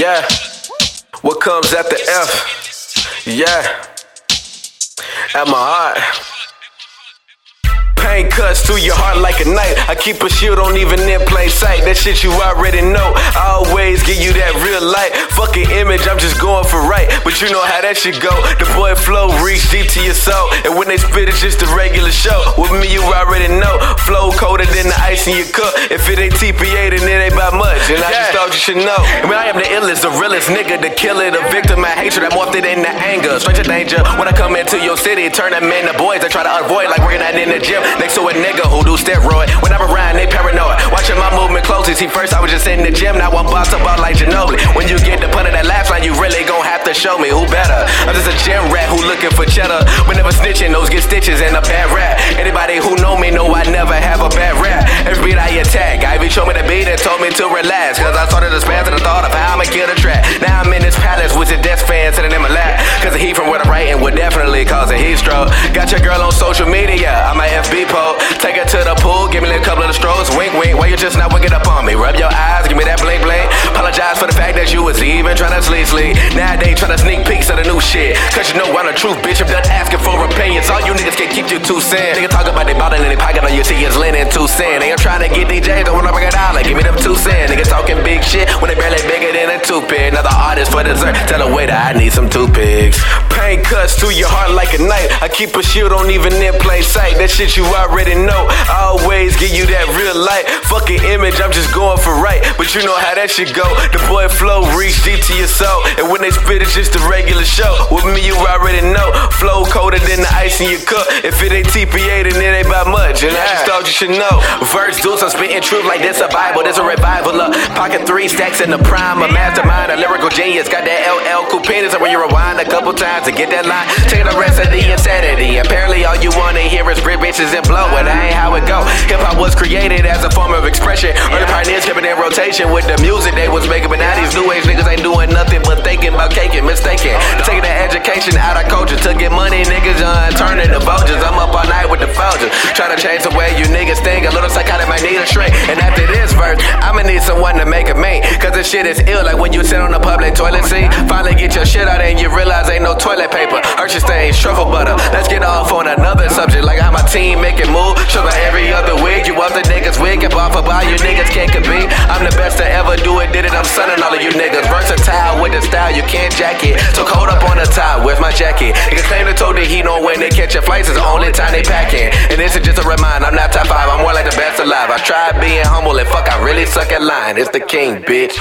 Yeah. What comes after F? Yeah. At my heart. Pain cuts through your heart like a knife. I keep a shield on even in plain sight. That shit you already know. I always give you that real light. Fucking image, I'm just going for right. But you know how that shit go. The boy flow reach deep to your soul. And when they spit, it's just a regular show. With me, you already know. Flow colder than the ice in your cup. If it ain't TPA, then it ain't by much. And I just thought you should know. I mean, I am the illest, the realest nigga, the killer, the victim of hatred. I'm it in the anger. Stranger danger. When I come into your city, turn them into boys. I try to avoid like working out in the gym. Next to a nigga who do steroid. When I'm around, they paranoid. Watching my movement closely. See, first I was just in the gym. Now I'm boss about like Ginobili. When you get the to show me who better. I'm just a gym rat who looking for cheddar. Whenever snitching, those get stitches and a bad rap. Anybody who know me know I never have a bad rap. Every beat I attack, I even showed me the beat and told me to relax. Cause I started to spaz at the thought of how I'ma kill the track. Now I'm in this palace with the death fans sitting in my lap. Cause the heat from what I'm writing would definitely cause a heat stroke. Got your girl on social media, I'm my FB po. Take her to the pool, give me a couple of the strokes. Wink, wink, while you just not winking up on me. Rub your eyes, give me truth, bitch. I'm done asking for opinions. All you niggas can keep you two cents. Nigga talk about they bottle in their pocket, all you see is linen two cents. Nigga trying to get DJs, don't wanna bring a dollar. Give me them two cents. Nigga talking big shit when they barely bigger than a toothpick. Another artist for dessert. Tell the waiter I need some toothpicks. Pain cuts through your heart like a knife. I keep a shield on even in plain sight. That shit you already know. I always give you that real light. Fucking image, I'm just going for right. But you know how that shit go. The boy flow reach deep to your soul. And when they spit, it's just a regular show. With me, you already know. Than the ice in your cup. If it ain't TPA, then it ain't by much. And I just thought you should know. Verse deuce, I'm spitting truth like this a Bible. This a revival. Up. Pocket three stacks in the prime. A mastermind, a lyrical genius. Got that LL cool penis. And when you rewind a couple times to get that line, take the rest of the insanity. Apparently, all you wanna hear is grit bitches and blow. That ain't how it go. Hip hop was created as a form of expression. Early pioneers kept it in rotation with the music they was making. But now these new age niggas ain't doing nothing but thinking about caking, mistaken. Taking the education out of culture to get money, niggas uh, turning to vultures. I'm up all night with the vultures. Trying to change the way you niggas think. A little psychotic might need a shrink. And after this verse, I'ma need someone to make a me. Cause this shit is ill, like when you sit on the public toilet seat. Finally get your shit out and you realize ain't no toilet paper. Hershey stains, truffle butter. Let's get off on another subject, like how my team making move. Sugar every other week. You want the niggas wig and off about you niggas can't compete. I'm the best to ever do it, did it. I'm sunning all of you niggas. Versatile with the style, you can't jack it. So cold when they catch your flights, it's the only time they pack packing. And this is just a reminder, I'm not top five, I'm more like the best alive. I tried being humble and fuck, I really suck at line. It's the king, bitch.